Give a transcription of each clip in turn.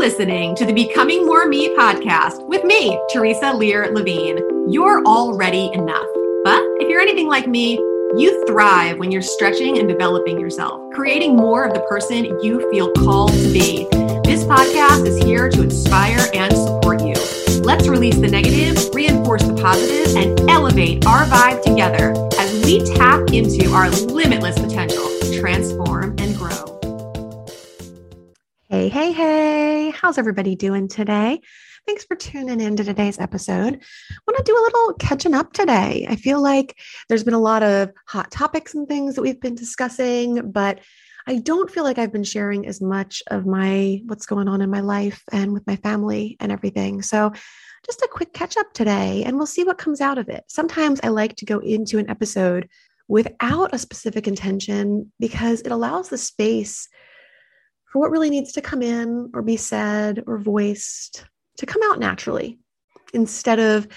listening to the Becoming More Me podcast with me, Theresa Lear Levine. You're already enough. But if you're anything like me, you thrive when you're stretching and developing yourself, creating more of the person you feel called to be. This podcast is here to inspire and support you. Let's release the negative, reinforce the positive, and elevate our vibe together as we tap into our limitless potential transform and grow. Hey, hey, hey. How's everybody doing today? Thanks for tuning in to today's episode. I want to do a little catching up today. I feel like there's been a lot of hot topics and things that we've been discussing, but I don't feel like I've been sharing as much of my what's going on in my life and with my family and everything. So, just a quick catch up today, and we'll see what comes out of it. Sometimes I like to go into an episode without a specific intention because it allows the space for what really needs to come in or be said or voiced to come out naturally instead of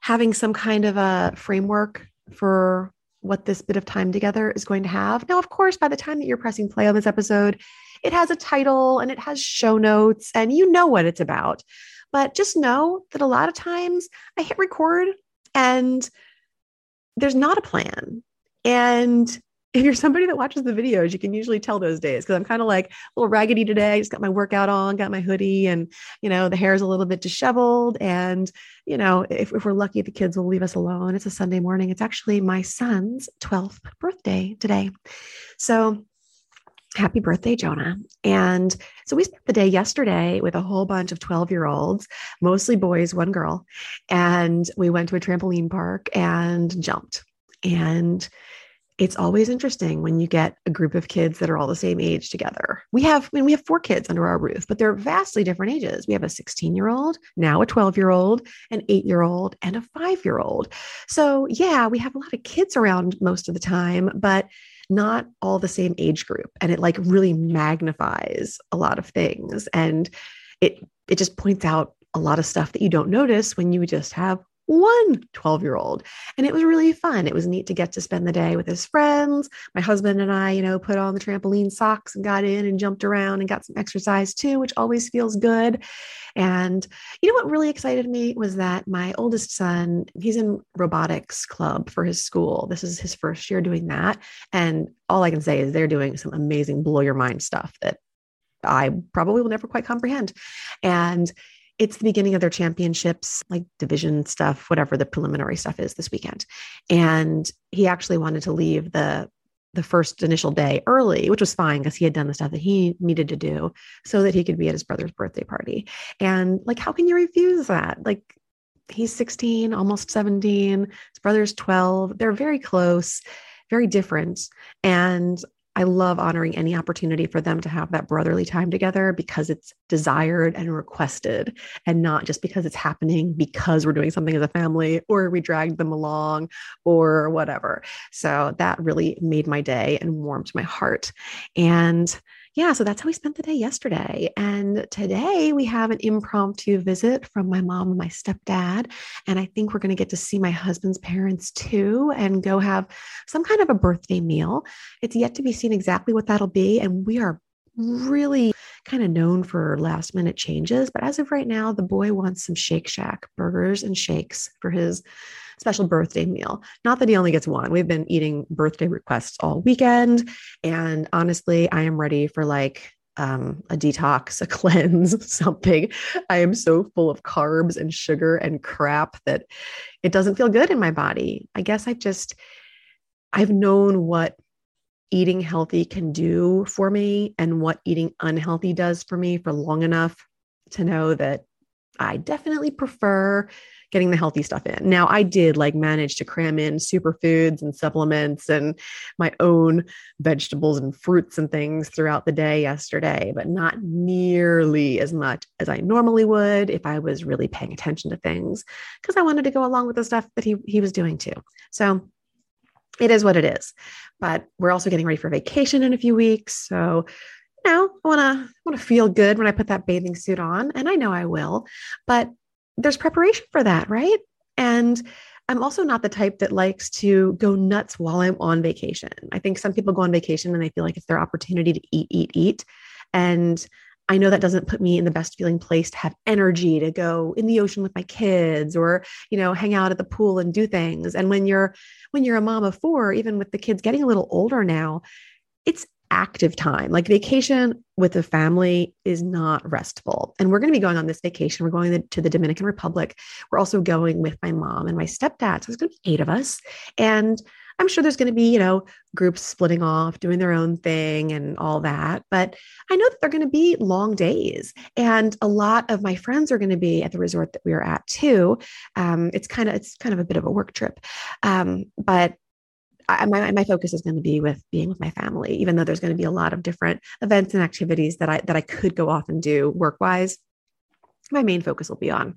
having some kind of a framework for what this bit of time together is going to have. Now, of course, by the time that you're pressing play on this episode, it has a title and it has show notes and you know what it's about. But just know that a lot of times I hit record and there's not a plan. And if you're somebody that watches the videos, you can usually tell those days because I'm kind of like a little raggedy today. I just got my workout on, got my hoodie, and you know, the hair's a little bit disheveled. And, you know, if, if we're lucky, the kids will leave us alone. It's a Sunday morning. It's actually my son's 12th birthday today. So happy birthday, Jonah. And so we spent the day yesterday with a whole bunch of 12 year olds, mostly boys, one girl. And we went to a trampoline park and jumped. And it's always interesting when you get a group of kids that are all the same age together. We have I mean, we have four kids under our roof, but they're vastly different ages. We have a 16 year old, now a 12 year old, an eight year old, and a five year old. So yeah, we have a lot of kids around most of the time, but not all the same age group. And it like really magnifies a lot of things. And it it just points out a lot of stuff that you don't notice when you just have one 12 year old. And it was really fun. It was neat to get to spend the day with his friends. My husband and I, you know, put on the trampoline socks and got in and jumped around and got some exercise too, which always feels good. And you know what really excited me was that my oldest son, he's in robotics club for his school. This is his first year doing that. And all I can say is they're doing some amazing blow your mind stuff that I probably will never quite comprehend. And it's the beginning of their championships, like division stuff, whatever the preliminary stuff is this weekend. And he actually wanted to leave the the first initial day early, which was fine because he had done the stuff that he needed to do so that he could be at his brother's birthday party. And like, how can you refuse that? Like, he's 16, almost 17, his brother's 12. They're very close, very different. And I love honoring any opportunity for them to have that brotherly time together because it's desired and requested, and not just because it's happening because we're doing something as a family or we dragged them along or whatever. So that really made my day and warmed my heart. And yeah, so that's how we spent the day yesterday. And today we have an impromptu visit from my mom and my stepdad. And I think we're going to get to see my husband's parents too and go have some kind of a birthday meal. It's yet to be seen exactly what that'll be. And we are really kind of known for last minute changes. But as of right now, the boy wants some Shake Shack burgers and shakes for his special birthday meal. Not that he only gets one. We've been eating birthday requests all weekend. And honestly, I am ready for like um, a detox, a cleanse, something. I am so full of carbs and sugar and crap that it doesn't feel good in my body. I guess I just, I've known what eating healthy can do for me and what eating unhealthy does for me for long enough to know that I definitely prefer getting the healthy stuff in. Now, I did like manage to cram in superfoods and supplements and my own vegetables and fruits and things throughout the day yesterday, but not nearly as much as I normally would if I was really paying attention to things because I wanted to go along with the stuff that he, he was doing too. So it is what it is. But we're also getting ready for vacation in a few weeks. So you know, I want to want to feel good when I put that bathing suit on, and I know I will. But there's preparation for that, right? And I'm also not the type that likes to go nuts while I'm on vacation. I think some people go on vacation and they feel like it's their opportunity to eat, eat, eat. And I know that doesn't put me in the best feeling place to have energy to go in the ocean with my kids or, you know, hang out at the pool and do things. And when you're when you're a mom of four, even with the kids getting a little older now, it's active time. Like vacation with the family is not restful. And we're going to be going on this vacation. We're going to the Dominican Republic. We're also going with my mom and my stepdad. So it's going to be eight of us. And I'm sure there's going to be, you know, groups splitting off, doing their own thing and all that. But I know that they're going to be long days. And a lot of my friends are going to be at the resort that we are at too. Um, it's kind of, it's kind of a bit of a work trip. Um, but my, my focus is going to be with being with my family, even though there's going to be a lot of different events and activities that I, that I could go off and do work wise. My main focus will be on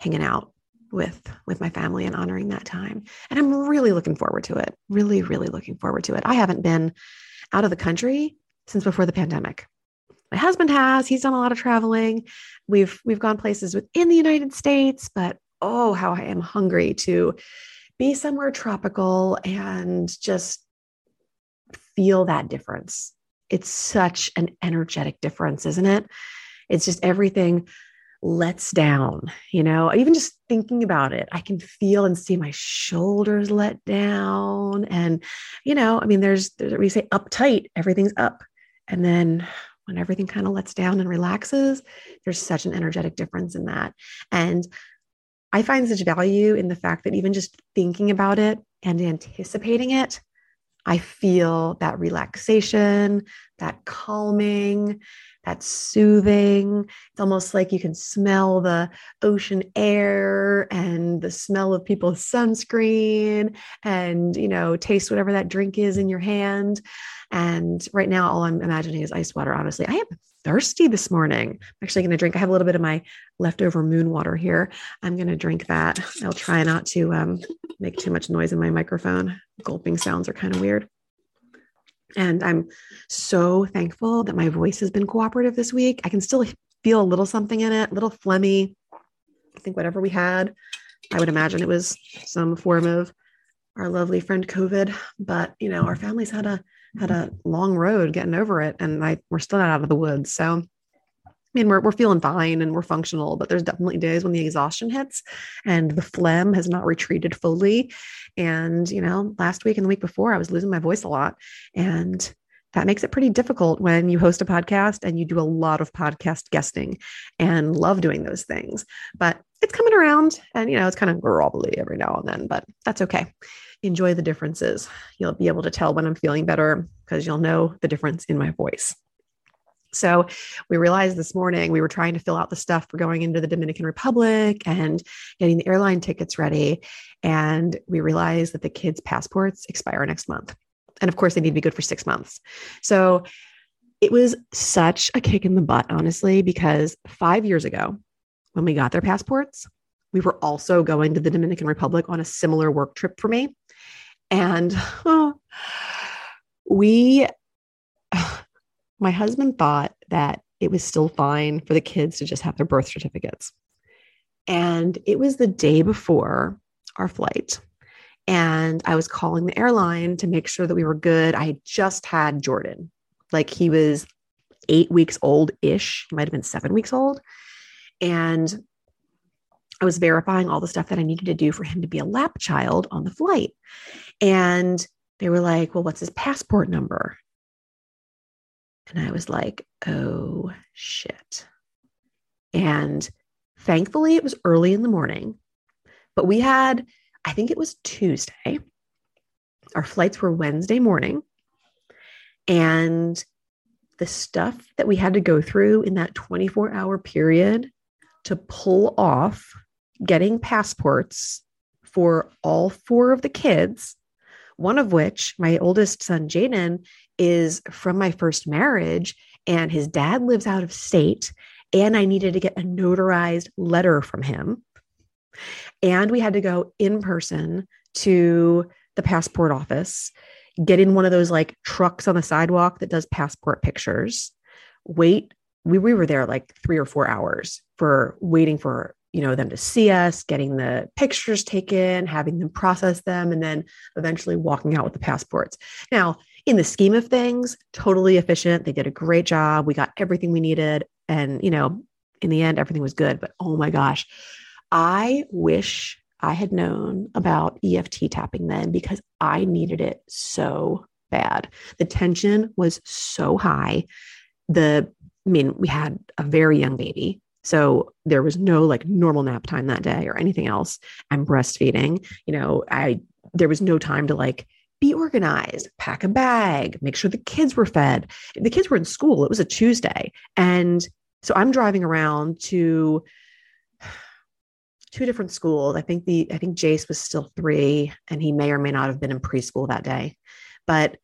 hanging out with with my family and honoring that time. And i'm really looking forward to it. Really really looking forward to it. I haven't been out of the country since before the pandemic. My husband has. He's done a lot of traveling. We've we've gone places within the united states but oh how i am hungry to be somewhere tropical and just feel that difference. It's such an energetic difference isn't it? It's just everything lets down, you know, even just thinking about it, I can feel and see my shoulders let down. And, you know, I mean, there's, there's we say uptight, everything's up. And then when everything kind of lets down and relaxes, there's such an energetic difference in that. And I find such value in the fact that even just thinking about it and anticipating it, I feel that relaxation, that calming, that's soothing. It's almost like you can smell the ocean air and the smell of people's sunscreen and, you know, taste whatever that drink is in your hand. And right now, all I'm imagining is ice water, honestly. I am thirsty this morning. I'm actually going to drink. I have a little bit of my leftover moon water here. I'm going to drink that. I'll try not to um, make too much noise in my microphone. Gulping sounds are kind of weird. And I'm so thankful that my voice has been cooperative this week. I can still feel a little something in it, a little phlegmy. I think whatever we had, I would imagine it was some form of our lovely friend COVID. But you know, our families had a had a long road getting over it, and I we're still not out of the woods. So mean, we're, we're feeling fine and we're functional, but there's definitely days when the exhaustion hits and the phlegm has not retreated fully. And, you know, last week and the week before, I was losing my voice a lot. And that makes it pretty difficult when you host a podcast and you do a lot of podcast guesting and love doing those things. But it's coming around and, you know, it's kind of grovelly every now and then, but that's okay. Enjoy the differences. You'll be able to tell when I'm feeling better because you'll know the difference in my voice. So we realized this morning we were trying to fill out the stuff for going into the Dominican Republic and getting the airline tickets ready. And we realized that the kids' passports expire next month. And of course, they need to be good for six months. So it was such a kick in the butt, honestly, because five years ago, when we got their passports, we were also going to the Dominican Republic on a similar work trip for me. And oh, we my husband thought that it was still fine for the kids to just have their birth certificates. And it was the day before our flight. And I was calling the airline to make sure that we were good. I just had Jordan, like he was eight weeks old ish. He might have been seven weeks old. And I was verifying all the stuff that I needed to do for him to be a lap child on the flight. And they were like, Well, what's his passport number? And I was like, oh shit. And thankfully, it was early in the morning, but we had, I think it was Tuesday. Our flights were Wednesday morning. And the stuff that we had to go through in that 24 hour period to pull off getting passports for all four of the kids, one of which, my oldest son, Jaden, is from my first marriage, and his dad lives out of state. And I needed to get a notarized letter from him. And we had to go in person to the passport office, get in one of those like trucks on the sidewalk that does passport pictures, wait. We, we were there like three or four hours for waiting for you know them to see us getting the pictures taken having them process them and then eventually walking out with the passports now in the scheme of things, totally efficient. They did a great job. We got everything we needed. And, you know, in the end, everything was good. But oh my gosh, I wish I had known about EFT tapping then because I needed it so bad. The tension was so high. The, I mean, we had a very young baby. So there was no like normal nap time that day or anything else. I'm breastfeeding. You know, I, there was no time to like be organized, pack a bag, make sure the kids were fed. The kids were in school. It was a Tuesday. And so I'm driving around to two different schools. I think the I think Jace was still 3 and he may or may not have been in preschool that day. But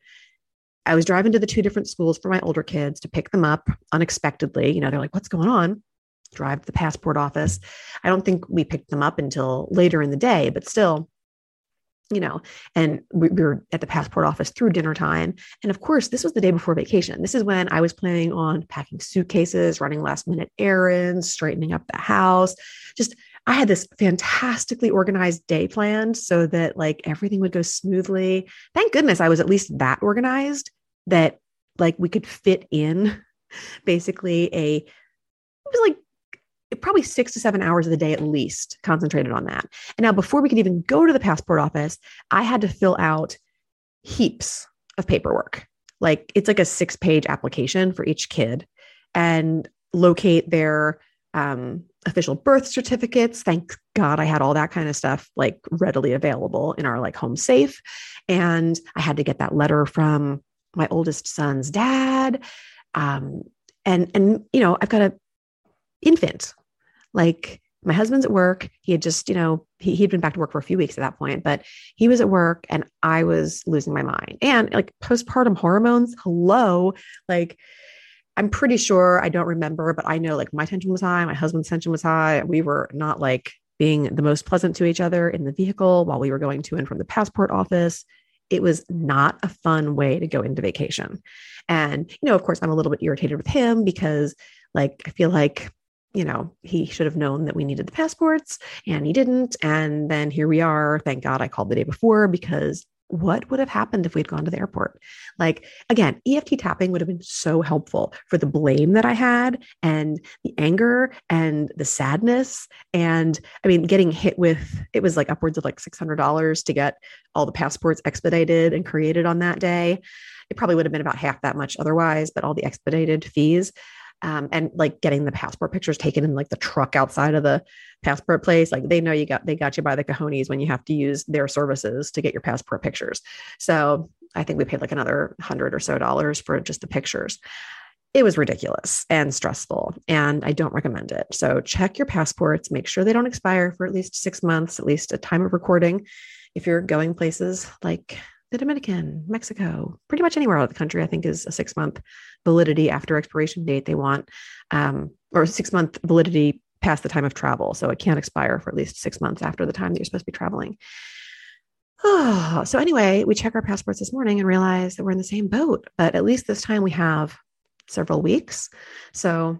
I was driving to the two different schools for my older kids to pick them up unexpectedly. You know, they're like, "What's going on?" Drive to the passport office. I don't think we picked them up until later in the day, but still you know, and we, we, were at the passport office through dinner time. And of course, this was the day before vacation. This is when I was planning on packing suitcases, running last minute errands, straightening up the house. Just, I had this fantastically organized day planned so that like everything would go smoothly. Thank goodness I was at least that organized that like we could fit in basically a, it was like probably six to seven hours of the day at least concentrated on that. And now, before we could even go to the passport office, I had to fill out heaps of paperwork. Like it's like a six page application for each kid and locate their um, official birth certificates. Thank God I had all that kind of stuff like readily available in our like home safe. And I had to get that letter from my oldest son's dad. Um, and and you know, I've got a infant like my husband's at work. He had just, you know, he, he'd been back to work for a few weeks at that point, but he was at work and I was losing my mind. And like postpartum hormones, hello. Like, I'm pretty sure I don't remember, but I know like my tension was high, my husband's tension was high. We were not like being the most pleasant to each other in the vehicle while we were going to and from the passport office. It was not a fun way to go into vacation. And, you know, of course, I'm a little bit irritated with him because, like, I feel like you know, he should have known that we needed the passports and he didn't. And then here we are. Thank God I called the day before because what would have happened if we'd gone to the airport? Like, again, EFT tapping would have been so helpful for the blame that I had and the anger and the sadness. And I mean, getting hit with it was like upwards of like $600 to get all the passports expedited and created on that day. It probably would have been about half that much otherwise, but all the expedited fees um, and like getting the passport pictures taken in like the truck outside of the passport place like they know you got they got you by the cojones when you have to use their services to get your passport pictures. So i think we paid like another hundred or so dollars for just the pictures. It was ridiculous and stressful and i don't recommend it. So check your passports make sure they don't expire for at least six months at least a time of recording. If you're going places like the Dominican, Mexico, pretty much anywhere out of the country, I think is a six month validity after expiration date they want, um, or six month validity past the time of travel. So it can't expire for at least six months after the time that you're supposed to be traveling. Oh, so anyway, we check our passports this morning and realize that we're in the same boat, but at least this time we have several weeks. So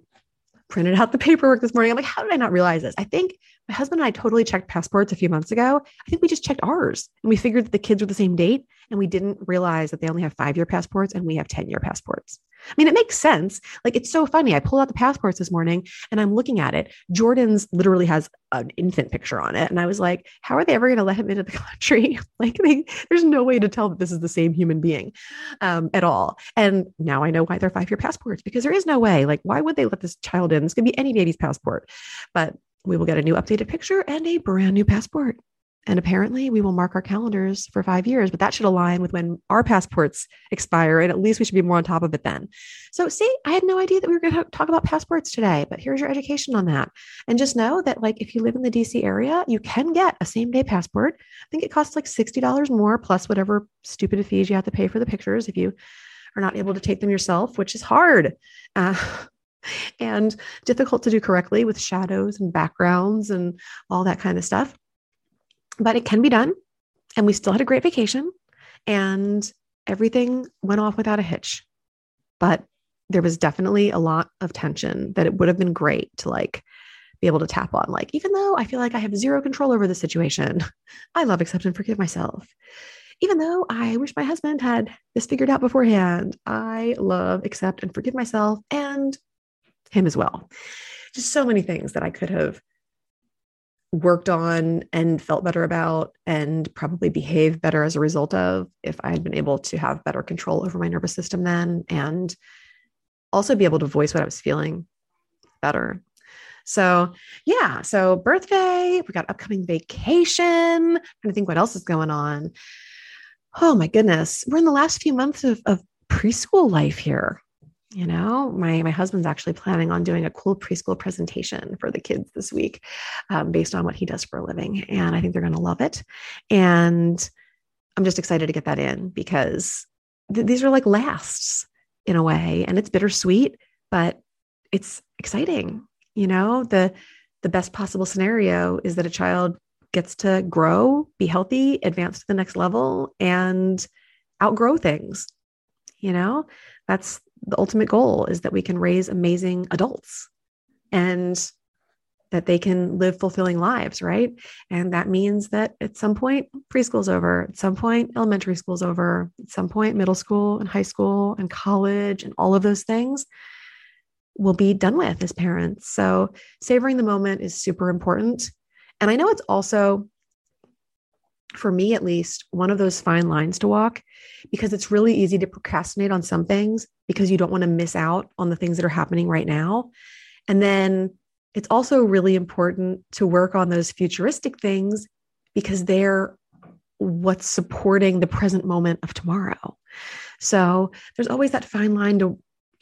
printed out the paperwork this morning. I'm like, how did I not realize this? I think my husband and I totally checked passports a few months ago. I think we just checked ours and we figured that the kids were the same date and we didn't realize that they only have five year passports and we have 10 year passports. I mean, it makes sense. Like, it's so funny. I pulled out the passports this morning and I'm looking at it. Jordan's literally has an infant picture on it. And I was like, how are they ever going to let him into the country? like, they, there's no way to tell that this is the same human being um, at all. And now I know why they're five year passports because there is no way. Like, why would they let this child in? This could be any baby's passport. But we will get a new updated picture and a brand new passport. And apparently, we will mark our calendars for five years, but that should align with when our passports expire. And at least we should be more on top of it then. So, see, I had no idea that we were going to talk about passports today, but here's your education on that. And just know that, like, if you live in the DC area, you can get a same day passport. I think it costs like $60 more plus whatever stupid fees you have to pay for the pictures if you are not able to take them yourself, which is hard. Uh, and difficult to do correctly with shadows and backgrounds and all that kind of stuff. But it can be done. And we still had a great vacation and everything went off without a hitch. But there was definitely a lot of tension that it would have been great to like be able to tap on. Like, even though I feel like I have zero control over the situation, I love, accept, and forgive myself. Even though I wish my husband had this figured out beforehand, I love, accept, and forgive myself and him as well. Just so many things that I could have worked on and felt better about and probably behaved better as a result of if I had been able to have better control over my nervous system then and also be able to voice what I was feeling better. So, yeah, so birthday, we got upcoming vacation. I'm trying to think what else is going on. Oh my goodness, we're in the last few months of, of preschool life here you know my my husband's actually planning on doing a cool preschool presentation for the kids this week um, based on what he does for a living and i think they're going to love it. And i'm just excited to get that in because th- these are like lasts in a way and it's bittersweet but it's exciting you know? The the best possible scenario is that a child gets to grow be healthy advance to the next level and outgrow things you know? That's the ultimate goal is that we can raise amazing adults and that they can live fulfilling lives, right? And that means that at some point, preschool's over, at some point, elementary school's over, at some point, middle school and high school and college and all of those things will be done with as parents. So, savoring the moment is super important. And I know it's also for me at least, one of those fine lines to walk because it's really easy to procrastinate on some things because you don't want to miss out on the things that are happening right now. And then it's also really important to work on those futuristic things because they're what's supporting the present moment of tomorrow. So there's always that fine line to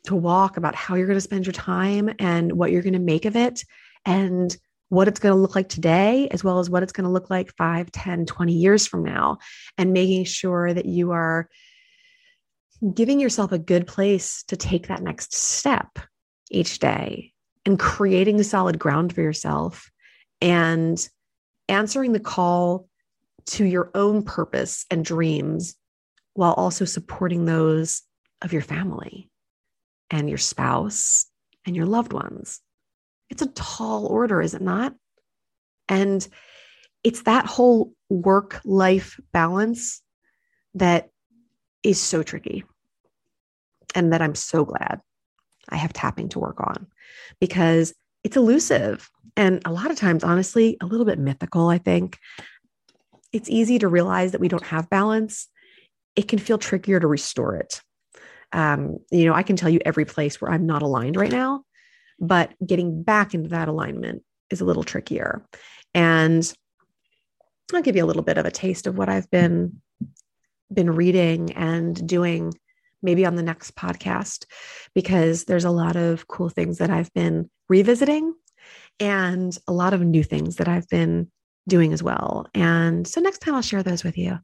to walk about how you're going to spend your time and what you're going to make of it and what it's going to look like today, as well as what it's going to look like 5, 10, 20 years from now, and making sure that you are giving yourself a good place to take that next step each day and creating solid ground for yourself and answering the call to your own purpose and dreams while also supporting those of your family and your spouse and your loved ones. It's a tall order, is it not? And it's that whole work life balance that is so tricky and that I'm so glad I have tapping to work on because it's elusive and a lot of times, honestly, a little bit mythical, I think. It's easy to realize that we don't have balance. It can feel trickier to restore it. Um, you know, I can tell you every place where I'm not aligned right now but getting back into that alignment is a little trickier. And I'll give you a little bit of a taste of what I've been been reading and doing maybe on the next podcast because there's a lot of cool things that I've been revisiting and a lot of new things that I've been doing as well. And so next time I'll share those with you.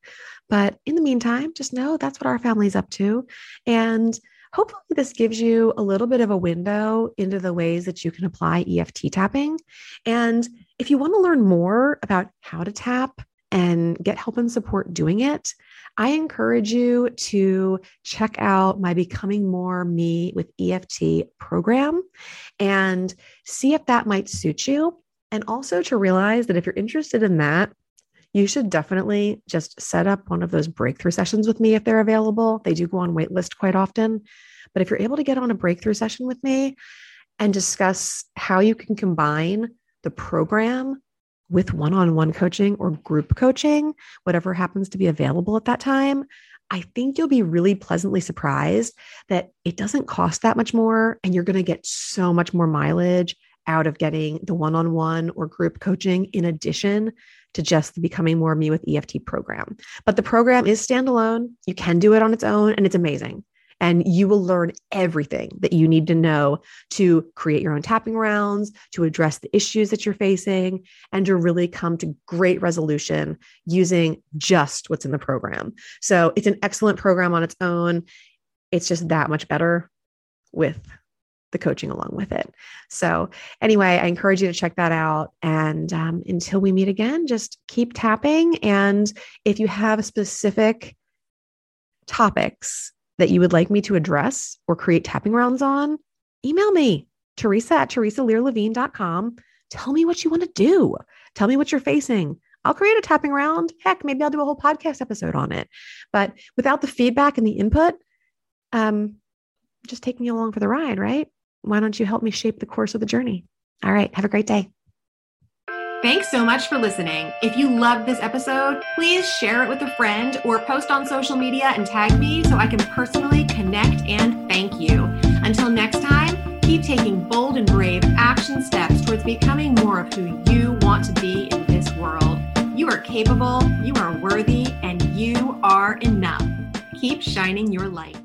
But in the meantime, just know that's what our family's up to. And hopefully this gives you a little bit of a window into the ways that you can apply EFT tapping. And if you want to learn more about how to tap and get help and support doing it, I encourage you to check out my Becoming More Me with EFT program and see if that might suit you. And also to realize that if you're interested in that, you should definitely just set up one of those breakthrough sessions with me if they're available. They do go on waitlist quite often. But if you're able to get on a breakthrough session with me and discuss how you can combine the program with one on one coaching or group coaching, whatever happens to be available at that time, I think you'll be really pleasantly surprised that it doesn't cost that much more and you're going to get so much more mileage out of getting the one on one or group coaching in addition to just the Becoming More Me with EFT program. But the program is standalone. You can do it on its own, and it's amazing. And you will learn everything that you need to know to create your own tapping rounds, to address the issues that you're facing, and to really come to great resolution using just what's in the program. So it's an excellent program on its own. It's just that much better with the coaching along with it. So, anyway, I encourage you to check that out. And um, until we meet again, just keep tapping. And if you have specific topics that you would like me to address or create tapping rounds on, email me, Theresa at theresalearlevine.com. Tell me what you want to do. Tell me what you're facing. I'll create a tapping round. Heck, maybe I'll do a whole podcast episode on it. But without the feedback and the input, um, just taking you along for the ride, right? Why don't you help me shape the course of the journey? All right. Have a great day. Thanks so much for listening. If you loved this episode, please share it with a friend or post on social media and tag me so I can personally connect and thank you. Until next time, keep taking bold and brave action steps towards becoming more of who you want to be in this world. You are capable, you are worthy, and you are enough. Keep shining your light.